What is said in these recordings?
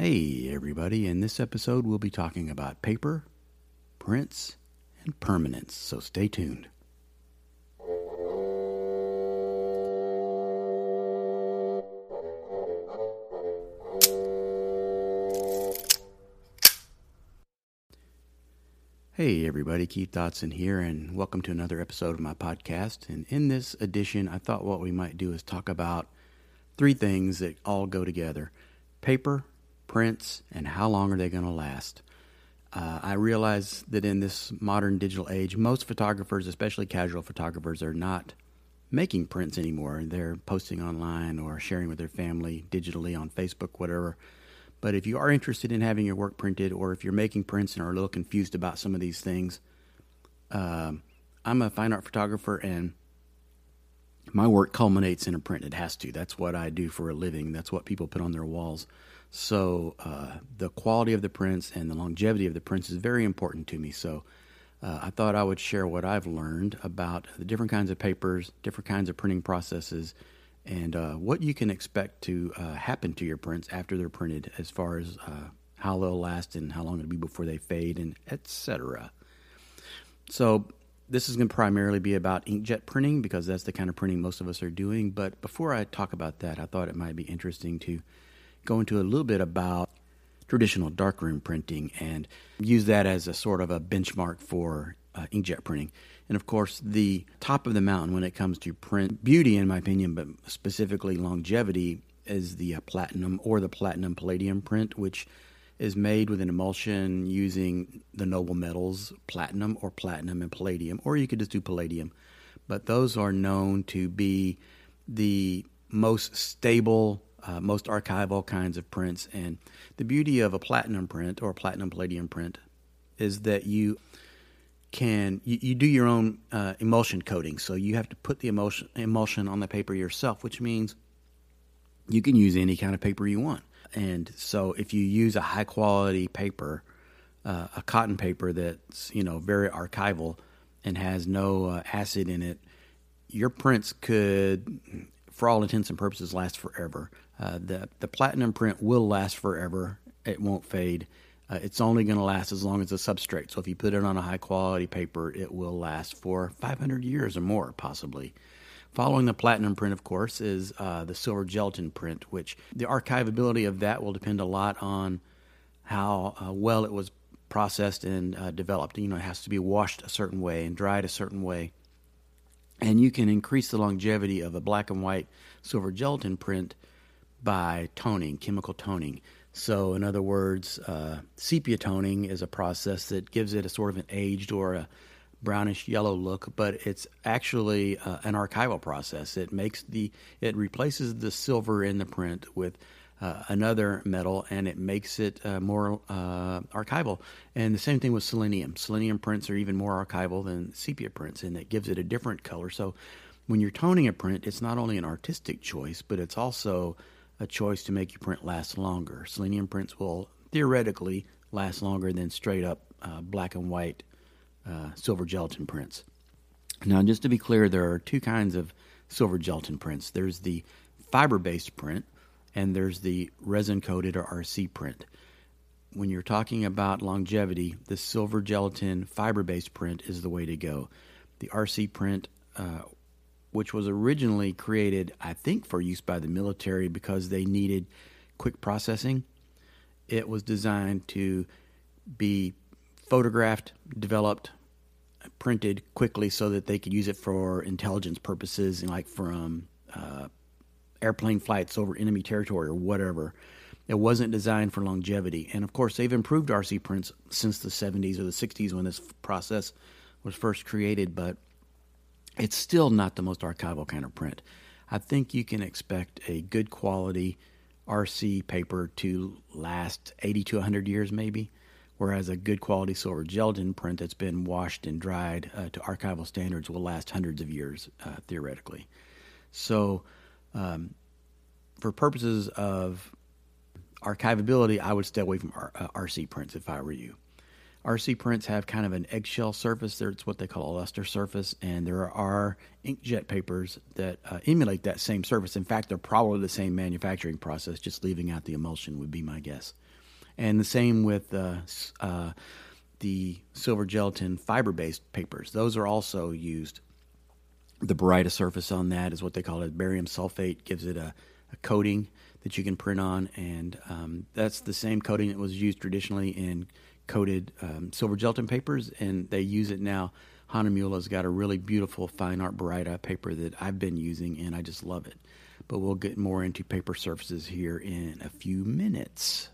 Hey, everybody. In this episode, we'll be talking about paper, prints, and permanence, so stay tuned. Hey, everybody. Keith Dotson here, and welcome to another episode of my podcast. And in this edition, I thought what we might do is talk about three things that all go together paper, prints, and how long are they going to last. Uh, I realize that in this modern digital age, most photographers, especially casual photographers, are not making prints anymore. They're posting online or sharing with their family digitally on Facebook, whatever. But if you are interested in having your work printed, or if you're making prints and are a little confused about some of these things, um, I'm a fine art photographer, and my work culminates in a print. It has to. That's what I do for a living. That's what people put on their walls. So uh, the quality of the prints and the longevity of the prints is very important to me. So uh, I thought I would share what I've learned about the different kinds of papers, different kinds of printing processes, and uh, what you can expect to uh, happen to your prints after they're printed, as far as uh, how they'll last and how long it'll be before they fade, and etc. So this is going to primarily be about inkjet printing because that's the kind of printing most of us are doing. But before I talk about that, I thought it might be interesting to go into a little bit about traditional darkroom printing and use that as a sort of a benchmark for uh, inkjet printing. And of course, the top of the mountain when it comes to print beauty, in my opinion, but specifically longevity, is the uh, platinum or the platinum palladium print, which is made with an emulsion using the noble metals platinum or platinum and palladium, or you could just do palladium. But those are known to be the most stable uh, most archival kinds of prints. And the beauty of a platinum print or a platinum palladium print is that you can you, you do your own uh, emulsion coating. So you have to put the emulsion emulsion on the paper yourself, which means you can use any kind of paper you want. And so if you use a high quality paper, uh, a cotton paper that's you know very archival and has no uh, acid in it, your prints could, for all intents and purposes, last forever. Uh, the the platinum print will last forever. It won't fade. Uh, it's only going to last as long as the substrate. So if you put it on a high quality paper, it will last for 500 years or more, possibly. Following the platinum print, of course, is uh, the silver gelatin print, which the archivability of that will depend a lot on how uh, well it was processed and uh, developed. You know, it has to be washed a certain way and dried a certain way. And you can increase the longevity of a black and white silver gelatin print by toning, chemical toning. So, in other words, uh, sepia toning is a process that gives it a sort of an aged or a brownish yellow look, but it's actually uh, an archival process. It makes the it replaces the silver in the print with uh, another metal, and it makes it uh, more uh, archival. And the same thing with selenium. Selenium prints are even more archival than sepia prints, and it gives it a different color. So, when you're toning a print, it's not only an artistic choice, but it's also a choice to make your print last longer. Selenium prints will theoretically last longer than straight up uh, black and white uh, silver gelatin prints. Now, just to be clear, there are two kinds of silver gelatin prints there's the fiber based print, and there's the resin coated or RC print. When you're talking about longevity, the silver gelatin fiber based print is the way to go. The RC print uh, which was originally created, I think, for use by the military because they needed quick processing. It was designed to be photographed, developed, printed quickly so that they could use it for intelligence purposes, like from uh, airplane flights over enemy territory or whatever. It wasn't designed for longevity. And of course, they've improved RC prints since the 70s or the 60s when this process was first created, but it's still not the most archival kind of print. I think you can expect a good quality RC paper to last 80 to 100 years, maybe, whereas a good quality silver gelatin print that's been washed and dried uh, to archival standards will last hundreds of years, uh, theoretically. So, um, for purposes of archivability, I would stay away from R- uh, RC prints if I were you. RC prints have kind of an eggshell surface. It's what they call a luster surface, and there are inkjet papers that uh, emulate that same surface. In fact, they're probably the same manufacturing process, just leaving out the emulsion would be my guess. And the same with uh, uh, the silver gelatin fiber based papers. Those are also used. The Baryta surface on that is what they call it. Barium sulfate gives it a, a coating that you can print on, and um, that's the same coating that was used traditionally in coated um, silver gelatin papers, and they use it now. Hahnemühle's got a really beautiful fine art Baryta paper that I've been using, and I just love it. But we'll get more into paper surfaces here in a few minutes.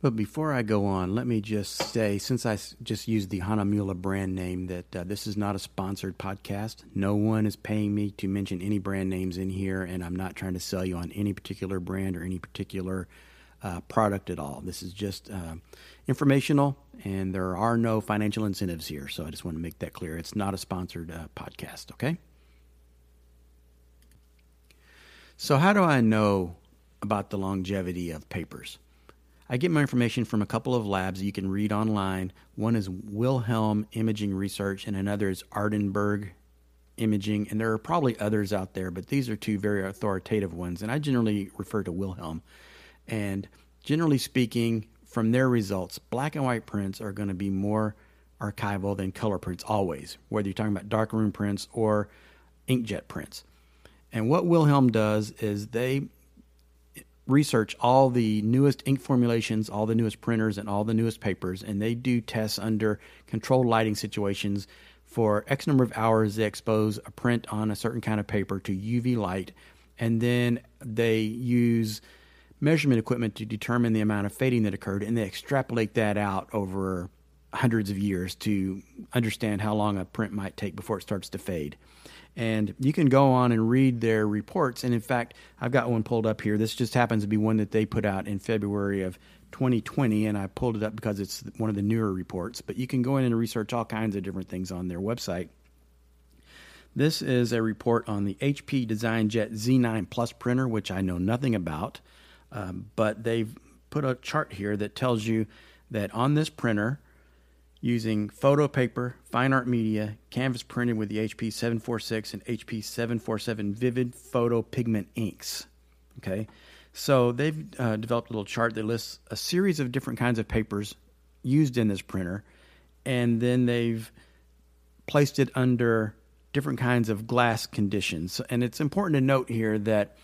But before I go on, let me just say, since I just used the Hahnemühle brand name, that uh, this is not a sponsored podcast. No one is paying me to mention any brand names in here, and I'm not trying to sell you on any particular brand or any particular uh, product at all. This is just uh, informational, and there are no financial incentives here. So I just want to make that clear. It's not a sponsored uh, podcast, okay? So, how do I know about the longevity of papers? I get my information from a couple of labs you can read online. One is Wilhelm Imaging Research, and another is Aardenburg Imaging. And there are probably others out there, but these are two very authoritative ones. And I generally refer to Wilhelm. And generally speaking, from their results, black and white prints are going to be more archival than color prints always, whether you're talking about darkroom prints or inkjet prints. And what Wilhelm does is they research all the newest ink formulations, all the newest printers, and all the newest papers, and they do tests under controlled lighting situations. For X number of hours, they expose a print on a certain kind of paper to UV light, and then they use measurement equipment to determine the amount of fading that occurred, and they extrapolate that out over hundreds of years to understand how long a print might take before it starts to fade. And you can go on and read their reports. And in fact, I've got one pulled up here. This just happens to be one that they put out in February of 2020, and I pulled it up because it's one of the newer reports. But you can go in and research all kinds of different things on their website. This is a report on the HP DesignJet Z9 Plus printer, which I know nothing about. Um, but they've put a chart here that tells you that on this printer, using photo paper, fine art media, canvas printed with the HP 746 and HP 747 Vivid Photo Pigment inks. Okay, so they've uh, developed a little chart that lists a series of different kinds of papers used in this printer, and then they've placed it under different kinds of glass conditions. And it's important to note here that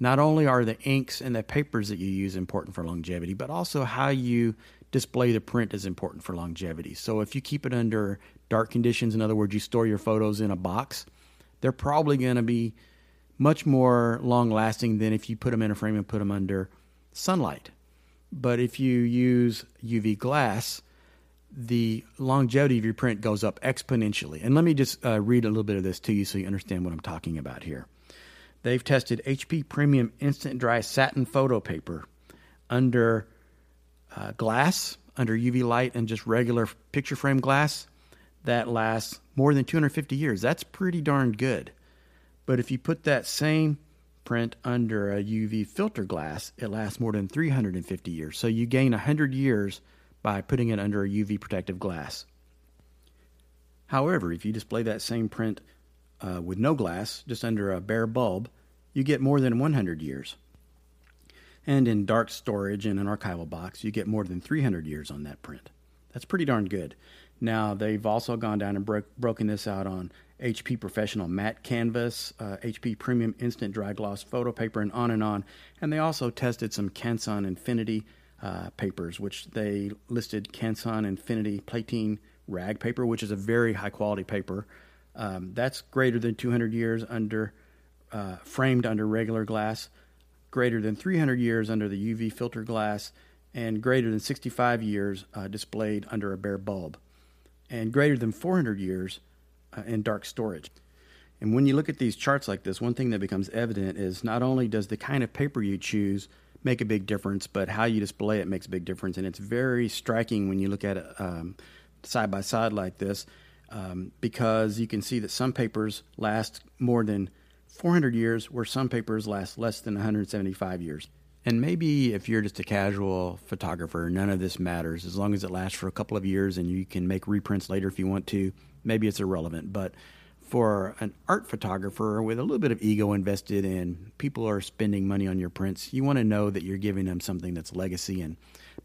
not only are the inks and the papers that you use important for longevity, but also how you display the print is important for longevity. So if you keep it under dark conditions, in other words, you store your photos in a box, they're probably going to be much more long lasting than if you put them in a frame and put them under sunlight. But if you use UV glass, the longevity of your print goes up exponentially. And let me just uh, read a little bit of this to you so you understand what I'm talking about here. They've tested HP Premium Instant Dry Satin Photo Paper under uh, glass, under UV light, and just regular picture frame glass. That lasts more than 250 years. That's pretty darn good. But if you put that same print under a UV filter glass, it lasts more than 350 years. So you gain 100 years by putting it under a UV protective glass. However, if you display that same print uh, with no glass, just under a bare bulb, you get more than 100 years. And in dark storage in an archival box, you get more than 300 years on that print. That's pretty darn good. Now, they've also gone down and bro- broken this out on HP Professional Matte Canvas, uh, HP Premium Instant Dry Gloss Photo Paper, and on and on. And they also tested some Canson Infinity uh, papers, which they listed Canson Infinity Platine Rag paper, which is a very high quality paper. Um, that's greater than 200 years under uh, framed under regular glass, greater than 300 years under the UV filter glass, and greater than 65 years uh, displayed under a bare bulb, and greater than 400 years uh, in dark storage. And when you look at these charts like this, one thing that becomes evident is not only does the kind of paper you choose make a big difference, but how you display it makes a big difference. And it's very striking when you look at it um, side by side like this um, because you can see that some papers last more than 400 years, where some papers last less than 175 years. And maybe if you're just a casual photographer, none of this matters. As long as it lasts for a couple of years and you can make reprints later if you want to, maybe it's irrelevant. But for an art photographer with a little bit of ego invested in people are spending money on your prints, you want to know that you're giving them something that's legacy and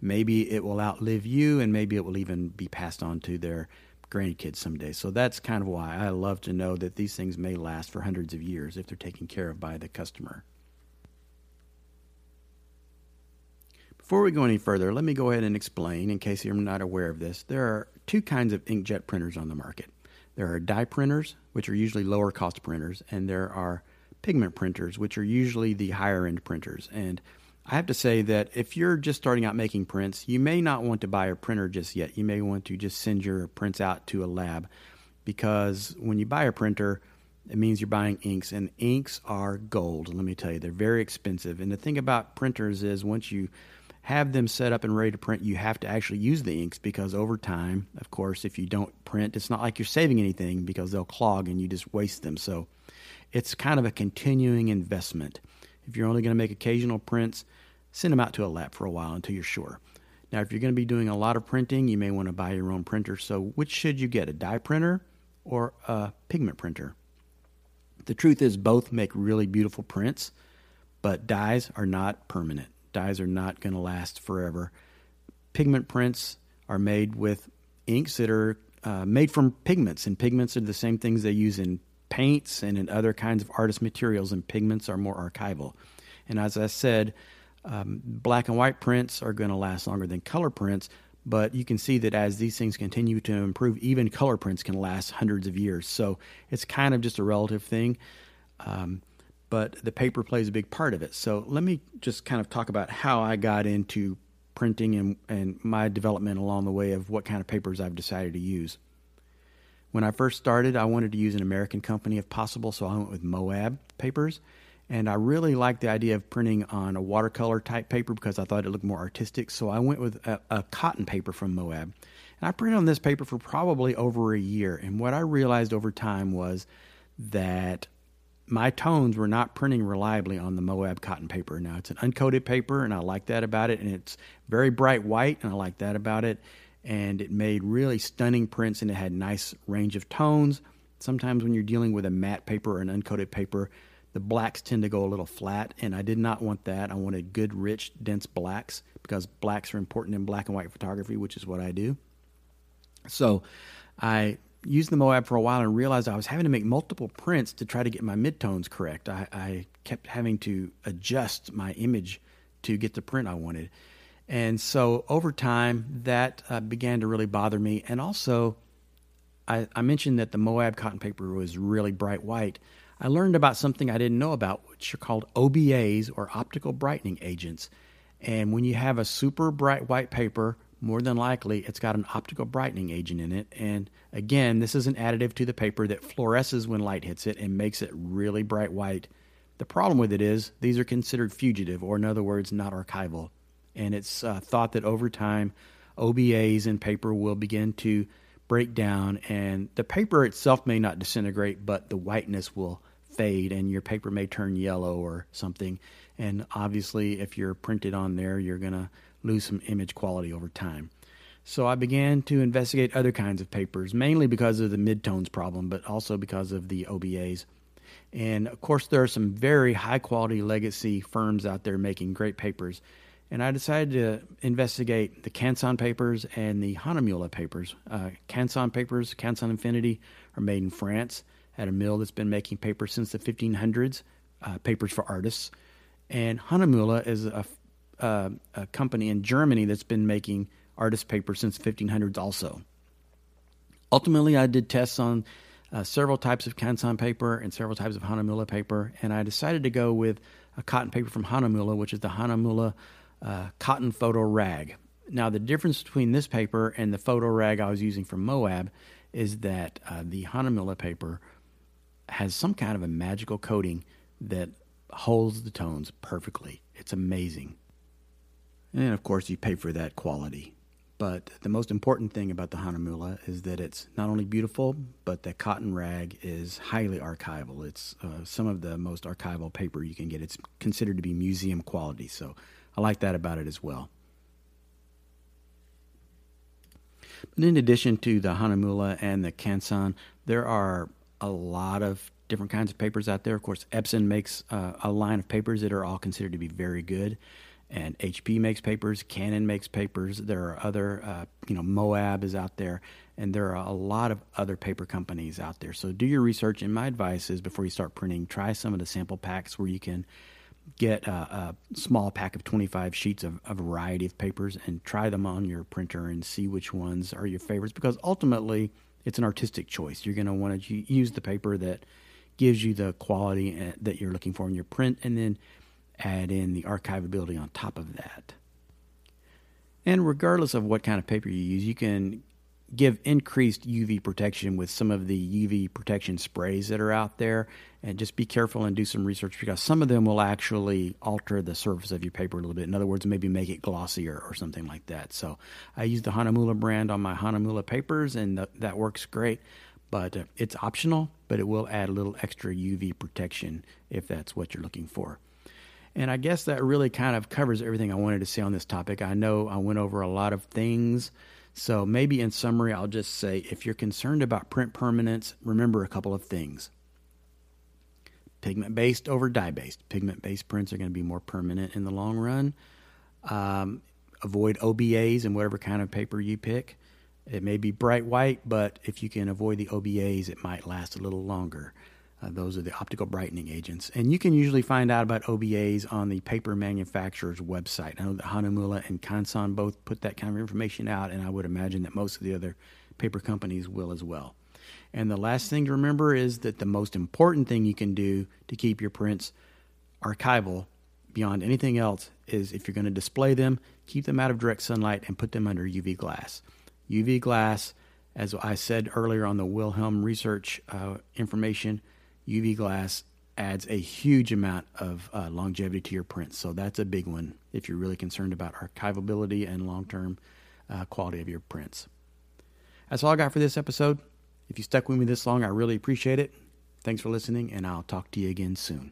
maybe it will outlive you and maybe it will even be passed on to their grandkids someday. So that's kind of why I love to know that these things may last for hundreds of years if they're taken care of by the customer. Before we go any further, let me go ahead and explain, in case you're not aware of this, there are two kinds of inkjet printers on the market. There are dye printers, which are usually lower cost printers, and there are pigment printers, which are usually the higher end printers. And I have to say that if you're just starting out making prints, you may not want to buy a printer just yet. You may want to just send your prints out to a lab because when you buy a printer, it means you're buying inks, and inks are gold. Let me tell you, they're very expensive. And the thing about printers is once you have them set up and ready to print, you have to actually use the inks because over time, of course, if you don't print, it's not like you're saving anything because they'll clog and you just waste them. So it's kind of a continuing investment. If you're only going to make occasional prints, send them out to a lab for a while until you're sure. Now, if you're going to be doing a lot of printing, you may want to buy your own printer. So, which should you get, a dye printer or a pigment printer? The truth is, both make really beautiful prints, but dyes are not permanent dyes are not going to last forever. Pigment prints are made with inks that are uh, made from pigments, and pigments are the same things they use in paints and in other kinds of artist materials, and pigments are more archival. And as I said, um, black and white prints are going to last longer than color prints, but you can see that as these things continue to improve, even color prints can last hundreds of years. So it's kind of just a relative thing. Um, but the paper plays a big part of it. So let me just kind of talk about how I got into printing and, and my development along the way of what kind of papers I've decided to use. When I first started, I wanted to use an American company if possible, so I went with Moab papers. And I really liked the idea of printing on a watercolor type paper because I thought it looked more artistic. So I went with a, a cotton paper from Moab. And I printed on this paper for probably over a year. And what I realized over time was that my tones were not printing reliably on the Moab cotton paper. Now it's an uncoated paper, and I like that about it, and it's very bright white, and I like that about it. And it made really stunning prints, and it had nice range of tones. Sometimes when you're dealing with a matte paper or an uncoated paper, the blacks tend to go a little flat, and I did not want that. I wanted good, rich, dense blacks because blacks are important in black and white photography, which is what I do. So I used the Moab for a while and realized I was having to make multiple prints to try to get my midtones correct. I, I kept having to adjust my image to get the print I wanted. And so over time, that uh, began to really bother me. And also, I, I, mentioned that the Moab cotton paper was really bright white. I learned about something I didn't know about, which are called OBAs or optical brightening agents. And when you have a super bright white paper more than likely it's got an optical brightening agent in it. And again, this is an additive to the paper that fluoresces when light hits it and makes it really bright white. The problem with it is these are considered fugitive, or in other words, not archival. And it's uh, thought that over time, OBAs in paper will begin to break down, and the paper itself may not disintegrate, but the whiteness will fade, and your paper may turn yellow or something. And obviously, if you're printed on there, you're going to lose some image quality over time. So I began to investigate other kinds of papers, mainly because of the midtones problem, but also because of the OBAs. And of course, there are some very high quality legacy firms out there making great papers. And I decided to investigate the Canson papers and the Hahnemühle papers. Uh, Canson papers, Canson Infinity, are made in France at a mill that's been making papers since the 1500s, uh, papers for artists. And Hahnemühle is a uh, a company in Germany that's been making artist paper since the 1500s also. Ultimately, I did tests on uh, several types of Canson paper and several types of Hahnemühle paper, and I decided to go with a cotton paper from Hahnemühle, which is the Hahnemühle uh, cotton photo rag. Now, the difference between this paper and the photo rag I was using from Moab is that uh, the Hahnemühle paper has some kind of a magical coating that holds the tones perfectly. It's amazing. And of course, you pay for that quality. But the most important thing about the Hahnemühle is that it's not only beautiful, but the cotton rag is highly archival. It's uh, some of the most archival paper you can get. It's considered to be museum quality, so I like that about it as well. But in addition to the Hahnemühle and the Canson, there are a lot of different kinds of papers out there. Of course, Epson makes uh, a line of papers that are all considered to be very good, and HP makes papers. Canon makes papers. There are other, uh, you know, Moab is out there, and there are a lot of other paper companies out there. So do your research. And my advice is before you start printing, try some of the sample packs where you can get a, a small pack of 25 sheets of a variety of papers and try them on your printer and see which ones are your favorites because ultimately it's an artistic choice. You're going to want to use the paper that gives you the quality uh, that you're looking for in your print and then add in the archivability on top of that. And regardless of what kind of paper you use, you can give increased UV protection with some of the UV protection sprays that are out there. And just be careful and do some research because some of them will actually alter the surface of your paper a little bit. In other words, maybe make it glossier or something like that. So I use the Hahnemühle brand on my Hahnemühle papers, and th- that works great. But uh, it's optional, but it will add a little extra UV protection if that's what you're looking for. And I guess that really kind of covers everything I wanted to say on this topic. I know I went over a lot of things. So maybe in summary, I'll just say if you're concerned about print permanence, remember a couple of things. Pigment based over dye based. Pigment based prints are going to be more permanent in the long run. Um, avoid OBAs and whatever kind of paper you pick. It may be bright white, but if you can avoid the OBAs, it might last a little longer. Uh, those are the optical brightening agents. And you can usually find out about OBAs on the paper manufacturer's website. I know that Hahnemühle and Canson both put that kind of information out, and I would imagine that most of the other paper companies will as well. And the last thing to remember is that the most important thing you can do to keep your prints archival beyond anything else is if you're going to display them, keep them out of direct sunlight and put them under UV glass. UV glass, as I said earlier on the Wilhelm research uh, information, UV glass adds a huge amount of uh, longevity to your prints. So that's a big one if you're really concerned about archivability and long term uh, quality of your prints. That's all I got for this episode. If you stuck with me this long, I really appreciate it. Thanks for listening, and I'll talk to you again soon.